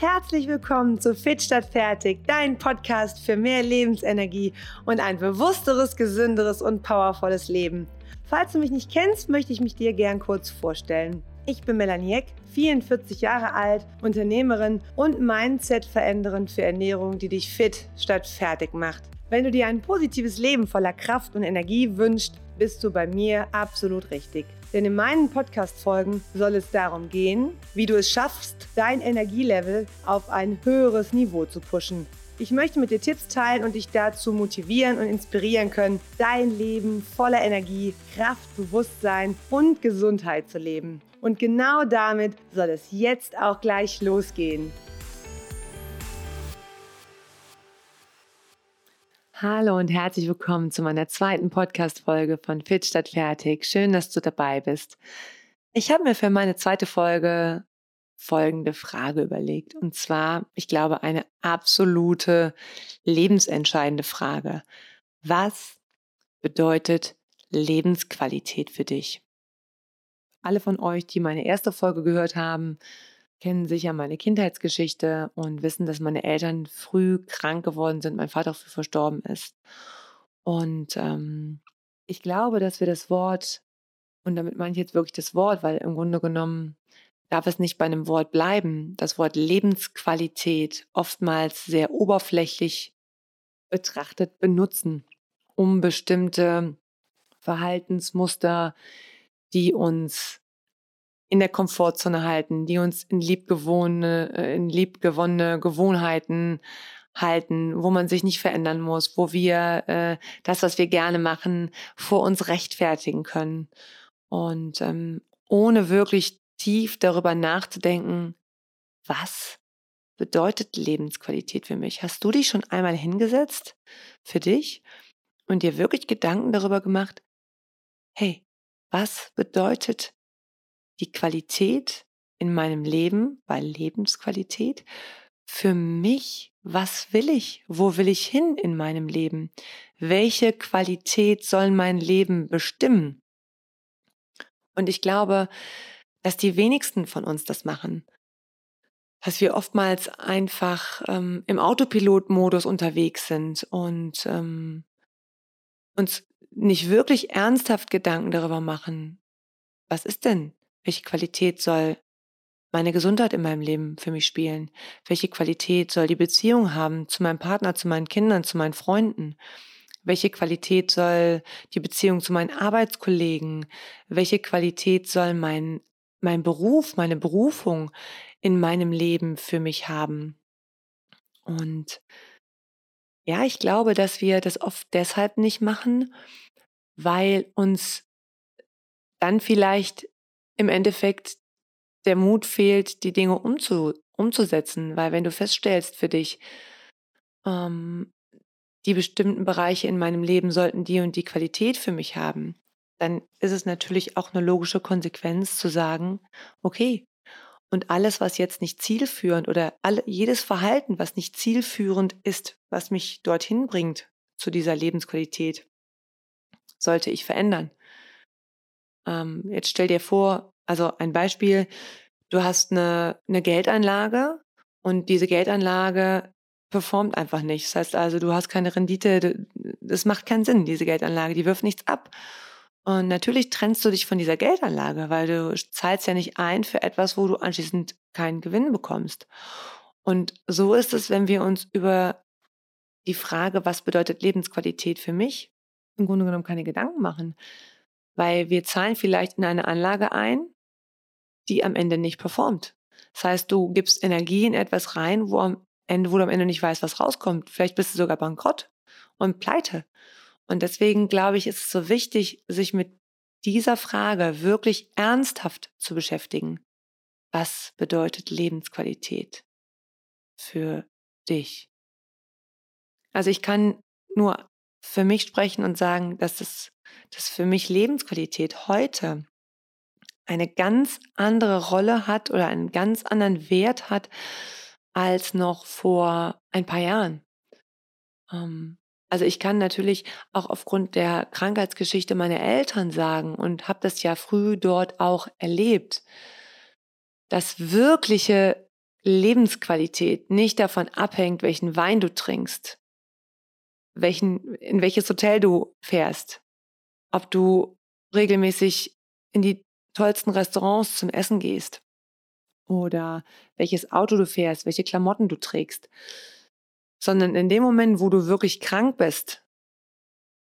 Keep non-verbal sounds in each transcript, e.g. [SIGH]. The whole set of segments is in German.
Herzlich willkommen zu Fit statt fertig, dein Podcast für mehr Lebensenergie und ein bewussteres, gesünderes und powervolles Leben. Falls du mich nicht kennst, möchte ich mich dir gern kurz vorstellen. Ich bin Melanie Eck, 44 Jahre alt, Unternehmerin und Mindset verändernd für Ernährung, die dich fit statt fertig macht. Wenn du dir ein positives Leben voller Kraft und Energie wünschst, bist du bei mir absolut richtig. Denn in meinen Podcast-Folgen soll es darum gehen, wie du es schaffst, dein Energielevel auf ein höheres Niveau zu pushen. Ich möchte mit dir Tipps teilen und dich dazu motivieren und inspirieren können, dein Leben voller Energie, Kraft, Bewusstsein und Gesundheit zu leben. Und genau damit soll es jetzt auch gleich losgehen. Hallo und herzlich willkommen zu meiner zweiten Podcast-Folge von Fit statt fertig. Schön, dass du dabei bist. Ich habe mir für meine zweite Folge folgende Frage überlegt. Und zwar, ich glaube, eine absolute lebensentscheidende Frage. Was bedeutet Lebensqualität für dich? Alle von euch, die meine erste Folge gehört haben, kennen sicher meine Kindheitsgeschichte und wissen, dass meine Eltern früh krank geworden sind, mein Vater früh verstorben ist. Und ähm, ich glaube, dass wir das Wort, und damit meine ich jetzt wirklich das Wort, weil im Grunde genommen darf es nicht bei einem Wort bleiben, das Wort Lebensqualität oftmals sehr oberflächlich betrachtet benutzen, um bestimmte Verhaltensmuster, die uns in der Komfortzone halten, die uns in liebgewonnene, äh, in liebgewonnene Gewohnheiten halten, wo man sich nicht verändern muss, wo wir äh, das, was wir gerne machen, vor uns rechtfertigen können. Und ähm, ohne wirklich tief darüber nachzudenken, was bedeutet Lebensqualität für mich? Hast du dich schon einmal hingesetzt für dich und dir wirklich Gedanken darüber gemacht, hey, was bedeutet die Qualität in meinem Leben, weil Lebensqualität, für mich, was will ich? Wo will ich hin in meinem Leben? Welche Qualität soll mein Leben bestimmen? Und ich glaube, dass die wenigsten von uns das machen. Dass wir oftmals einfach ähm, im Autopilot-Modus unterwegs sind und ähm, uns nicht wirklich ernsthaft Gedanken darüber machen, was ist denn welche Qualität soll meine Gesundheit in meinem Leben für mich spielen? Welche Qualität soll die Beziehung haben zu meinem Partner, zu meinen Kindern, zu meinen Freunden? Welche Qualität soll die Beziehung zu meinen Arbeitskollegen? Welche Qualität soll mein, mein Beruf, meine Berufung in meinem Leben für mich haben? Und ja, ich glaube, dass wir das oft deshalb nicht machen, weil uns dann vielleicht im Endeffekt der Mut fehlt, die Dinge umzu, umzusetzen. Weil wenn du feststellst für dich, ähm, die bestimmten Bereiche in meinem Leben sollten die und die Qualität für mich haben, dann ist es natürlich auch eine logische Konsequenz zu sagen, okay, und alles, was jetzt nicht zielführend oder alle, jedes Verhalten, was nicht zielführend ist, was mich dorthin bringt zu dieser Lebensqualität, sollte ich verändern. Ähm, jetzt stell dir vor, also ein Beispiel, du hast eine, eine Geldanlage und diese Geldanlage performt einfach nicht. Das heißt also, du hast keine Rendite, das macht keinen Sinn, diese Geldanlage, die wirft nichts ab. Und natürlich trennst du dich von dieser Geldanlage, weil du zahlst ja nicht ein für etwas, wo du anschließend keinen Gewinn bekommst. Und so ist es, wenn wir uns über die Frage, was bedeutet Lebensqualität für mich, im Grunde genommen keine Gedanken machen weil wir zahlen vielleicht in eine Anlage ein, die am Ende nicht performt. Das heißt, du gibst Energie in etwas rein, wo am Ende, wo du am Ende nicht weißt, was rauskommt. Vielleicht bist du sogar bankrott und pleite. Und deswegen glaube ich, ist es so wichtig, sich mit dieser Frage wirklich ernsthaft zu beschäftigen. Was bedeutet Lebensqualität für dich? Also ich kann nur für mich sprechen und sagen, dass es dass für mich Lebensqualität heute eine ganz andere Rolle hat oder einen ganz anderen Wert hat als noch vor ein paar Jahren. Ähm, also ich kann natürlich auch aufgrund der Krankheitsgeschichte meiner Eltern sagen und habe das ja früh dort auch erlebt, dass wirkliche Lebensqualität nicht davon abhängt, welchen Wein du trinkst, welchen, in welches Hotel du fährst, ob du regelmäßig in die tollsten Restaurants zum Essen gehst oder welches Auto du fährst, welche Klamotten du trägst, sondern in dem Moment, wo du wirklich krank bist,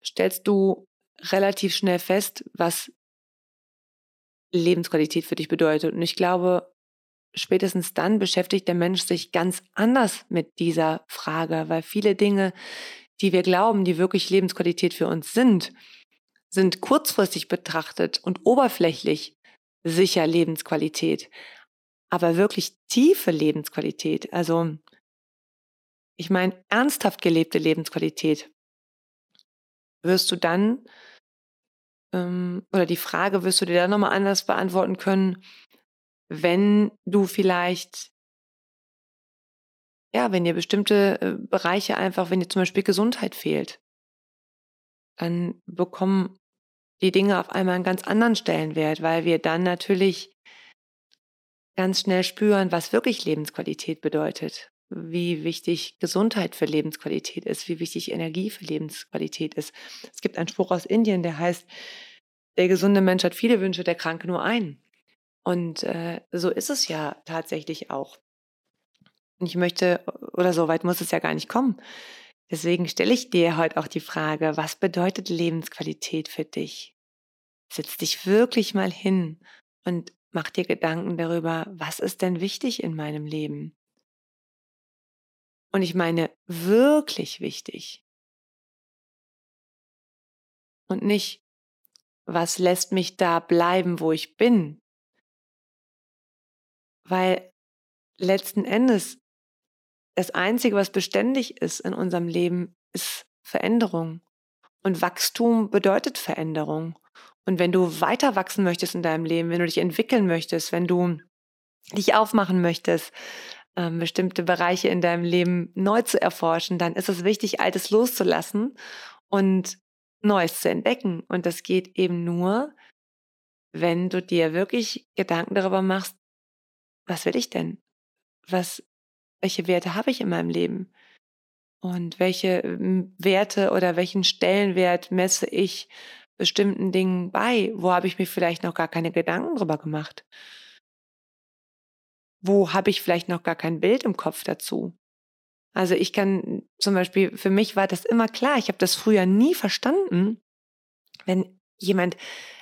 stellst du relativ schnell fest, was Lebensqualität für dich bedeutet. Und ich glaube, spätestens dann beschäftigt der Mensch sich ganz anders mit dieser Frage, weil viele Dinge, die wir glauben, die wirklich Lebensqualität für uns sind, sind kurzfristig betrachtet und oberflächlich sicher Lebensqualität, aber wirklich tiefe Lebensqualität, also ich meine ernsthaft gelebte Lebensqualität, wirst du dann, ähm, oder die Frage wirst du dir dann nochmal anders beantworten können, wenn du vielleicht, ja, wenn dir bestimmte äh, Bereiche einfach, wenn dir zum Beispiel Gesundheit fehlt, dann bekommen die Dinge auf einmal einen ganz anderen Stellenwert, weil wir dann natürlich ganz schnell spüren, was wirklich Lebensqualität bedeutet, wie wichtig Gesundheit für Lebensqualität ist, wie wichtig Energie für Lebensqualität ist. Es gibt einen Spruch aus Indien, der heißt, der gesunde Mensch hat viele Wünsche, der Kranke nur einen. Und äh, so ist es ja tatsächlich auch. Und ich möchte, oder so weit muss es ja gar nicht kommen. Deswegen stelle ich dir heute auch die Frage, was bedeutet Lebensqualität für dich? Setz dich wirklich mal hin und mach dir Gedanken darüber, was ist denn wichtig in meinem Leben? Und ich meine wirklich wichtig. Und nicht, was lässt mich da bleiben, wo ich bin? Weil letzten Endes das Einzige, was beständig ist in unserem Leben, ist Veränderung. Und Wachstum bedeutet Veränderung. Und wenn du weiter wachsen möchtest in deinem Leben, wenn du dich entwickeln möchtest, wenn du dich aufmachen möchtest, ähm, bestimmte Bereiche in deinem Leben neu zu erforschen, dann ist es wichtig, Altes loszulassen und Neues zu entdecken. Und das geht eben nur, wenn du dir wirklich Gedanken darüber machst, was will ich denn? Was, welche Werte habe ich in meinem Leben? Und welche ähm, Werte oder welchen Stellenwert messe ich bestimmten Dingen bei? Wo habe ich mir vielleicht noch gar keine Gedanken drüber gemacht? Wo habe ich vielleicht noch gar kein Bild im Kopf dazu? Also ich kann zum Beispiel, für mich war das immer klar, ich habe das früher nie verstanden, wenn jemand,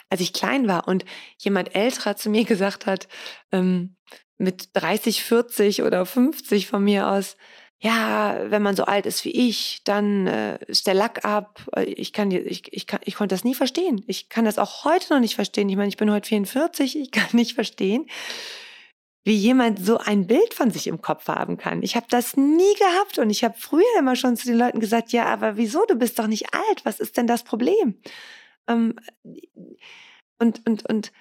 als ich klein war und jemand älterer zu mir [LAUGHS] gesagt hat, ähm, mit 30, 40 oder 50 von mir aus, ja, wenn man so alt ist wie ich, dann äh, ist der Lack ab. Äh, ich kann, ich, ich kann, ich konnte das nie verstehen. Ich kann das auch heute noch nicht verstehen. Ich meine, ich bin heute 44, ich kann nicht verstehen, wie jemand so ein Bild von sich im Kopf haben kann. Ich habe das nie gehabt und ich habe früher immer schon zu den Leuten gesagt, ja, aber wieso? Du bist doch nicht alt. Was ist denn das Problem? Ähm, und und und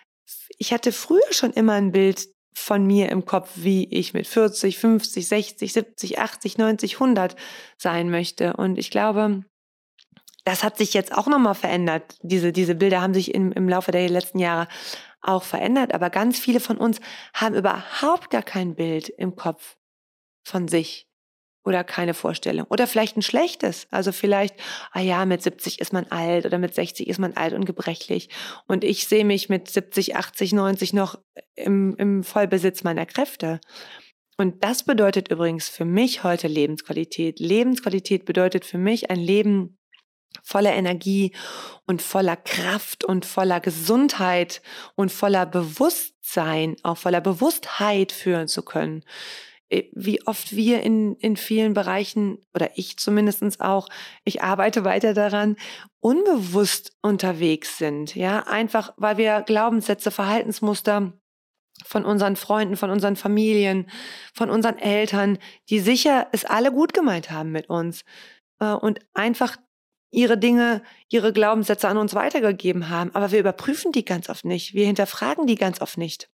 ich hatte früher schon immer ein Bild von mir im Kopf, wie ich mit 40, 50, 60, 70, 80, 90, 100 sein möchte. Und ich glaube, das hat sich jetzt auch nochmal verändert. Diese, diese Bilder haben sich im, im Laufe der letzten Jahre auch verändert. Aber ganz viele von uns haben überhaupt gar kein Bild im Kopf von sich oder keine Vorstellung. Oder vielleicht ein schlechtes. Also vielleicht, ah ja, mit 70 ist man alt oder mit 60 ist man alt und gebrechlich. Und ich sehe mich mit 70, 80, 90 noch im, im Vollbesitz meiner Kräfte. Und das bedeutet übrigens für mich heute Lebensqualität. Lebensqualität bedeutet für mich ein Leben voller Energie und voller Kraft und voller Gesundheit und voller Bewusstsein, auch voller Bewusstheit führen zu können. Äh, wie oft wir in, in vielen Bereichen, oder ich zumindestens auch, ich arbeite weiter daran, unbewusst unterwegs sind. Ja, einfach, weil wir Glaubenssätze, Verhaltensmuster von unseren Freunden, von unseren Familien, von unseren Eltern, die sicher es alle gut gemeint haben mit uns äh, und einfach ihre Dinge, ihre Glaubenssätze an uns weitergegeben haben. Aber wir überprüfen die ganz oft nicht. Wir hinterfragen die ganz oft nicht.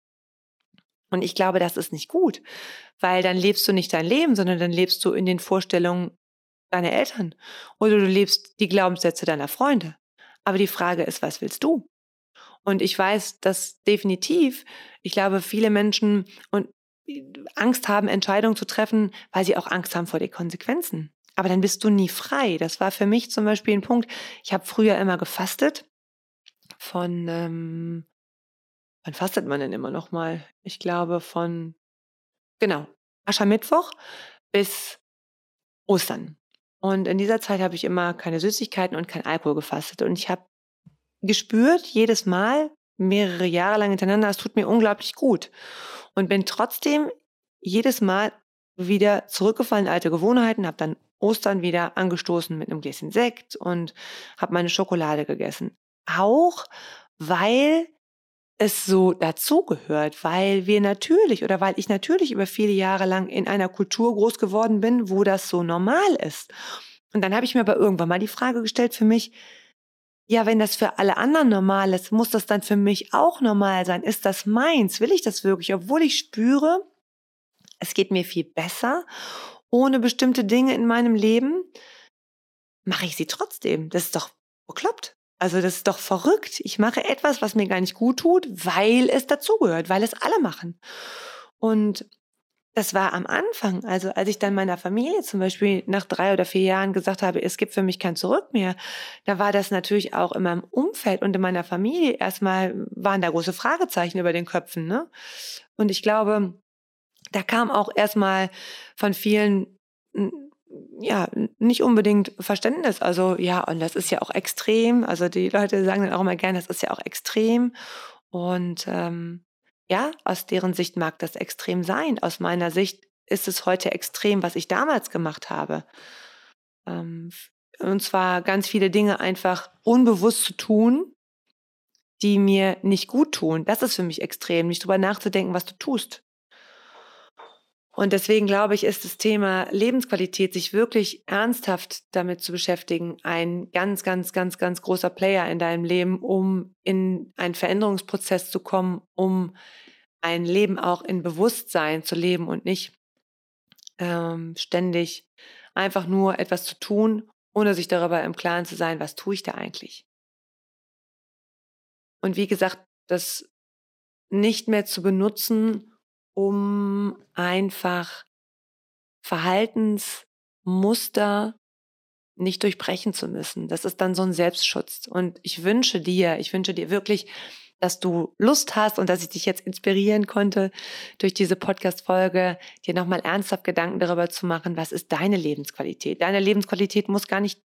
Und ich glaube, das ist nicht gut, weil dann lebst du nicht dein Leben, sondern dann lebst du in den Vorstellungen deiner Eltern oder du lebst die Glaubenssätze deiner Freunde. Aber die Frage ist, was willst du? Und ich weiß, dass definitiv, ich glaube, viele Menschen, und Angst haben, Entscheidungen zu treffen, weil sie auch Angst haben vor den Konsequenzen. Aber dann bist du nie frei. Das war für mich zum Beispiel ein Punkt. Ich habe früher immer gefastet. Von, ähm, wann fastet man denn immer noch mal? Ich glaube von, genau, Aschermittwoch bis Ostern. Und in dieser Zeit habe ich immer keine Süßigkeiten und kein Alkohol gefastet. Und ich habe gespürt, jedes Mal, mehrere Jahre lang hintereinander, es tut mir unglaublich gut. Und bin trotzdem jedes Mal wieder zurückgefallen in alte Gewohnheiten, habe dann Ostern wieder angestoßen mit einem Gläschen Sekt und habe meine Schokolade gegessen. Auch weil es so dazugehört, weil wir natürlich oder weil ich natürlich über viele Jahre lang in einer Kultur groß geworden bin, wo das so normal ist. Und dann habe ich mir aber irgendwann mal die Frage gestellt für mich, ja, wenn das für alle anderen normal ist, muss das dann für mich auch normal sein? Ist das meins? Will ich das wirklich? Obwohl ich spüre, es geht mir viel besser ohne bestimmte Dinge in meinem Leben, mache ich sie trotzdem. Das ist doch bekloppt. Also das ist doch verrückt. Ich mache etwas, was mir gar nicht gut tut, weil es dazugehört, weil es alle machen. Und das war am Anfang, also als ich dann meiner Familie zum Beispiel nach drei oder vier Jahren gesagt habe, es gibt für mich kein Zurück mehr, da war das natürlich auch in meinem Umfeld und in meiner Familie erstmal waren da große Fragezeichen über den Köpfen. Ne? Und ich glaube, da kam auch erstmal von vielen ja, nicht unbedingt Verständnis. Also ja, und das ist ja auch extrem. Also die Leute sagen dann auch immer gerne, das ist ja auch extrem. Und ähm, ja, aus deren Sicht mag das extrem sein. Aus meiner Sicht ist es heute extrem, was ich damals gemacht habe. Ähm, und zwar ganz viele Dinge einfach unbewusst zu tun, die mir nicht gut tun. Das ist für mich extrem, nicht drüber nachzudenken, was du tust. Und deswegen glaube ich, ist das Thema Lebensqualität, sich wirklich ernsthaft damit zu beschäftigen, ein ganz, ganz, ganz, ganz großer Player in deinem Leben, um in einen Veränderungsprozess zu kommen, um ein Leben auch in Bewusstsein zu leben und nicht ähm, ständig einfach nur etwas zu tun, ohne sich darüber im Klaren zu sein, was tue ich da eigentlich. Und wie gesagt, das nicht mehr zu benutzen, um einfach Verhaltensmuster nicht durchbrechen zu müssen. Das ist dann so ein Selbstschutz. Und ich wünsche dir, ich wünsche dir wirklich, dass du Lust hast und dass ich dich jetzt inspirieren konnte, durch diese Podcast-Folge dir nochmal ernsthaft Gedanken darüber zu machen, was ist deine Lebensqualität? Deine Lebensqualität muss gar nicht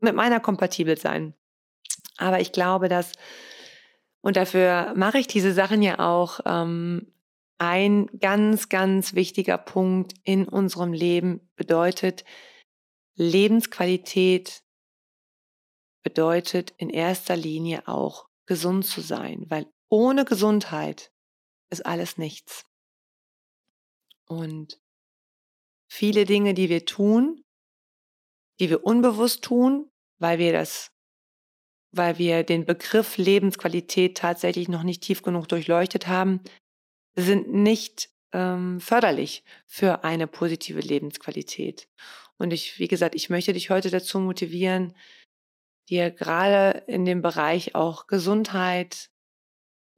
mit meiner kompatibel sein. Aber ich glaube, dass, und dafür mache ich diese Sachen ja auch, ähm, ein ganz, ganz wichtiger Punkt in unserem Leben bedeutet, Lebensqualität bedeutet in erster Linie auch gesund zu sein, weil ohne Gesundheit ist alles nichts. Und viele Dinge, die wir tun, die wir unbewusst tun, weil wir das, weil wir den Begriff Lebensqualität tatsächlich noch nicht tief genug durchleuchtet haben, sind nicht ähm, förderlich für eine positive Lebensqualität. Und ich, wie gesagt, ich möchte dich heute dazu motivieren, dir gerade in dem Bereich auch Gesundheit,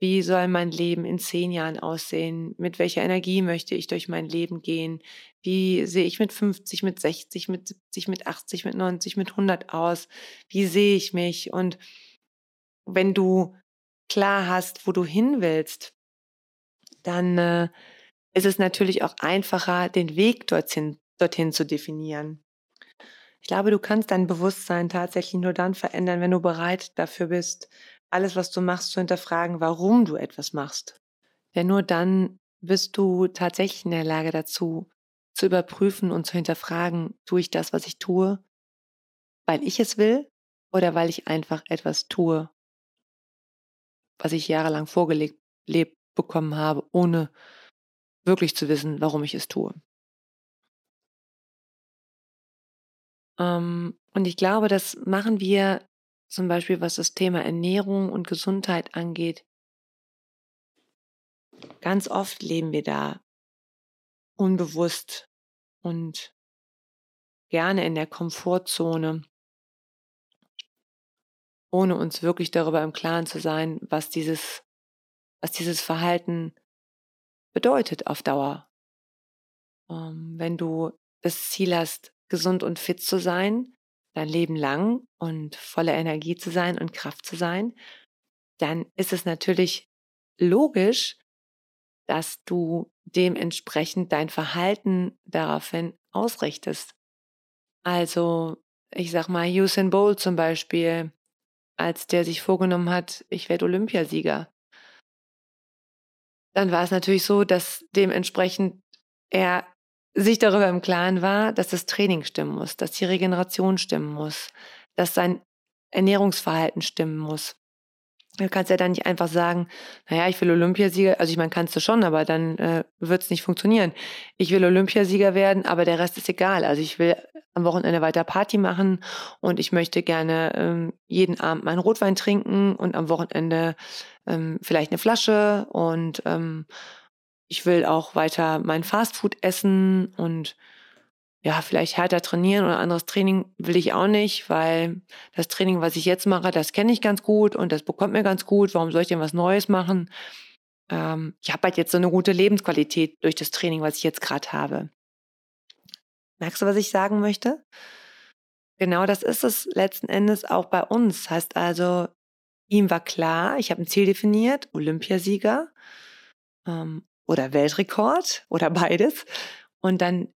wie soll mein Leben in zehn Jahren aussehen? Mit welcher Energie möchte ich durch mein Leben gehen? Wie sehe ich mit 50, mit 60, mit 70, mit 80, mit 90, mit 100 aus? Wie sehe ich mich? Und wenn du klar hast, wo du hin willst, dann äh, ist es natürlich auch einfacher, den Weg dorthin, dorthin zu definieren. Ich glaube, du kannst dein Bewusstsein tatsächlich nur dann verändern, wenn du bereit dafür bist, alles, was du machst, zu hinterfragen, warum du etwas machst. Denn nur dann bist du tatsächlich in der Lage dazu, zu überprüfen und zu hinterfragen, tue ich das, was ich tue, weil ich es will oder weil ich einfach etwas tue, was ich jahrelang vorgelebt bekommen habe, ohne wirklich zu wissen, warum ich es tue. Ähm, und ich glaube, das machen wir zum Beispiel, was das Thema Ernährung und Gesundheit angeht. Ganz oft leben wir da unbewusst und gerne in der Komfortzone, ohne uns wirklich darüber im Klaren zu sein, was dieses was dieses Verhalten bedeutet auf Dauer. Ähm, wenn du das Ziel hast, gesund und fit zu sein, dein Leben lang und voller Energie zu sein und Kraft zu sein, dann ist es natürlich logisch, dass du dementsprechend dein Verhalten daraufhin ausrichtest. Also, ich sag mal, Usain Bolt zum Beispiel, als der sich vorgenommen hat, ich werde Olympiasieger. Dann war es natürlich so, dass dementsprechend er sich darüber im Klaren war, dass das Training stimmen muss, dass die Regeneration stimmen muss, dass sein Ernährungsverhalten stimmen muss. Du kannst ja dann nicht einfach sagen, naja, ich will Olympiasieger, also ich meine, kannst du schon, aber dann äh, wird es nicht funktionieren. Ich will Olympiasieger werden, aber der Rest ist egal. Also ich will am Wochenende weiter Party machen und ich möchte gerne ähm, jeden Abend meinen Rotwein trinken und am Wochenende ähm, vielleicht eine Flasche und ähm, ich will auch weiter mein Fastfood essen und ja, vielleicht härter trainieren oder anderes Training will ich auch nicht, weil das Training, was ich jetzt mache, das kenne ich ganz gut und das bekommt mir ganz gut. Warum soll ich denn was Neues machen? Ähm, ich habe halt jetzt so eine gute Lebensqualität durch das Training, was ich jetzt gerade habe. Merkst du, was ich sagen möchte? Genau das ist es letzten Endes auch bei uns. Heißt also, ihm war klar, ich habe ein Ziel definiert, Olympiasieger ähm, oder Weltrekord oder beides. Und dann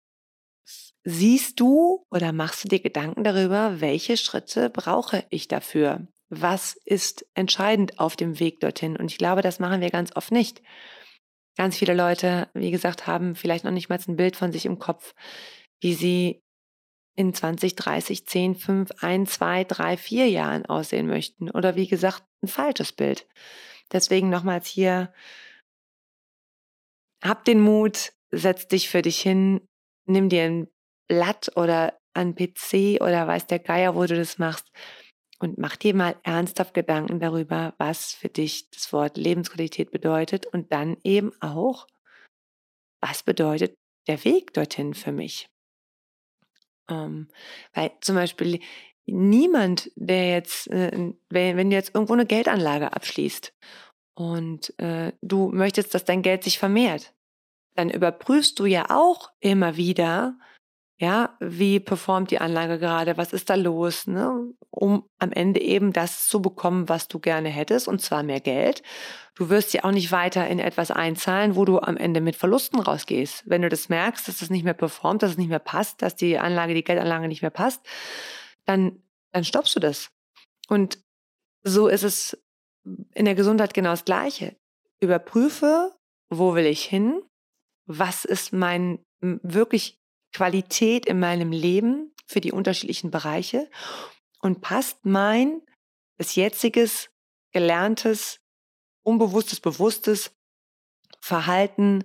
siehst du oder machst du dir Gedanken darüber, welche Schritte brauche ich dafür? Was ist entscheidend auf dem Weg dorthin? Und ich glaube, das machen wir ganz oft nicht. Ganz viele Leute, wie gesagt, haben vielleicht noch nicht mal ein Bild von sich im Kopf, wie sie in 20, 30, 10, 5, 1, 2, 3, 4 Jahren aussehen möchten. Oder wie gesagt, ein falsches Bild. Deswegen nochmals hier, hab den Mut, setz dich für dich hin, nimm dir ein Blatt oder an PC oder weiß der Geier, wo du das machst. Und mach dir mal ernsthaft Gedanken darüber, was für dich das Wort Lebensqualität bedeutet und dann eben auch, was bedeutet der Weg dorthin für mich. Ähm, weil zum Beispiel niemand, der jetzt, äh, wenn, wenn du jetzt irgendwo eine Geldanlage abschließt und äh, du möchtest, dass dein Geld sich vermehrt, dann überprüfst du ja auch immer wieder, ja, wie performt die Anlage gerade? Was ist da los? Ne? Um am Ende eben das zu bekommen, was du gerne hättest, und zwar mehr Geld. Du wirst ja auch nicht weiter in etwas einzahlen, wo du am Ende mit Verlusten rausgehst. Wenn du das merkst, dass das nicht mehr performt, dass es nicht mehr passt, dass die Anlage, die Geldanlage nicht mehr passt, dann, dann stoppst du das. Und so ist es in der Gesundheit genau das Gleiche. Überprüfe, wo will ich hin? Was ist mein wirklich Qualität in meinem Leben für die unterschiedlichen Bereiche und passt mein bis jetziges gelerntes, unbewusstes, bewusstes Verhalten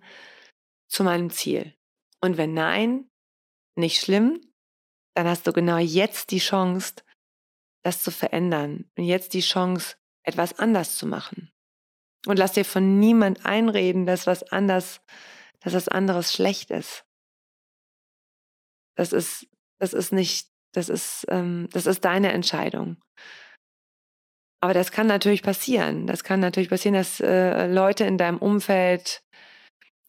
zu meinem Ziel. Und wenn nein, nicht schlimm, dann hast du genau jetzt die Chance, das zu verändern und jetzt die Chance, etwas anders zu machen. Und lass dir von niemand einreden, dass was anders, dass was anderes schlecht ist. Das ist, das ist nicht, das ist, ähm, das ist deine Entscheidung. Aber das kann natürlich passieren. Das kann natürlich passieren, dass äh, Leute in deinem Umfeld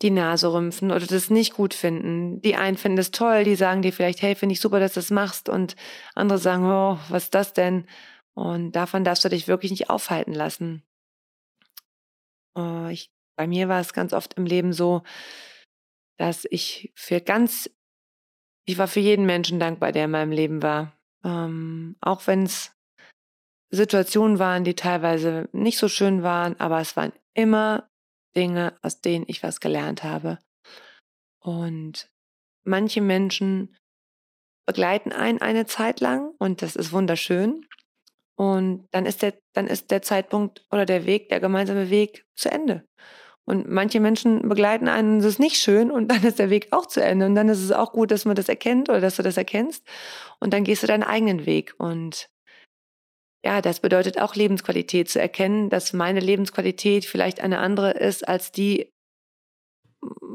die Nase rümpfen oder das nicht gut finden. Die einen finden es toll, die sagen dir vielleicht, hey, finde ich super, dass du das machst. Und andere sagen, oh, was ist das denn? Und davon darfst du dich wirklich nicht aufhalten lassen. Oh, ich, bei mir war es ganz oft im Leben so, dass ich für ganz ich war für jeden Menschen dankbar, der in meinem Leben war. Ähm, auch wenn es Situationen waren, die teilweise nicht so schön waren, aber es waren immer Dinge, aus denen ich was gelernt habe. Und manche Menschen begleiten einen eine Zeit lang und das ist wunderschön. Und dann ist der, dann ist der Zeitpunkt oder der Weg, der gemeinsame Weg zu Ende. Und manche Menschen begleiten einen, das ist nicht schön und dann ist der Weg auch zu Ende. Und dann ist es auch gut, dass man das erkennt oder dass du das erkennst. Und dann gehst du deinen eigenen Weg. Und ja, das bedeutet auch Lebensqualität zu erkennen, dass meine Lebensqualität vielleicht eine andere ist als die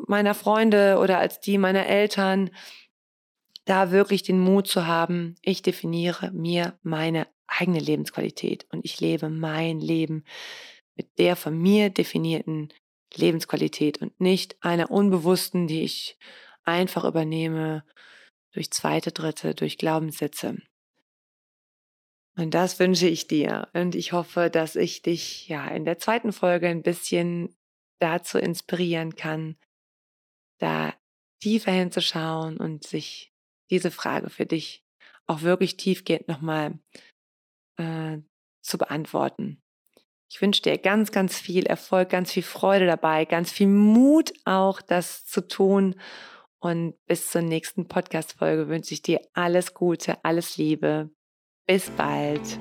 meiner Freunde oder als die meiner Eltern. Da wirklich den Mut zu haben, ich definiere mir meine eigene Lebensqualität und ich lebe mein Leben mit der von mir definierten Lebensqualität und nicht einer unbewussten, die ich einfach übernehme durch zweite, dritte, durch Glaubenssätze. Und das wünsche ich dir. Und ich hoffe, dass ich dich ja in der zweiten Folge ein bisschen dazu inspirieren kann, da tiefer hinzuschauen und sich diese Frage für dich auch wirklich tiefgehend nochmal äh, zu beantworten. Ich wünsche dir ganz, ganz viel Erfolg, ganz viel Freude dabei, ganz viel Mut auch, das zu tun. Und bis zur nächsten Podcast-Folge wünsche ich dir alles Gute, alles Liebe. Bis bald.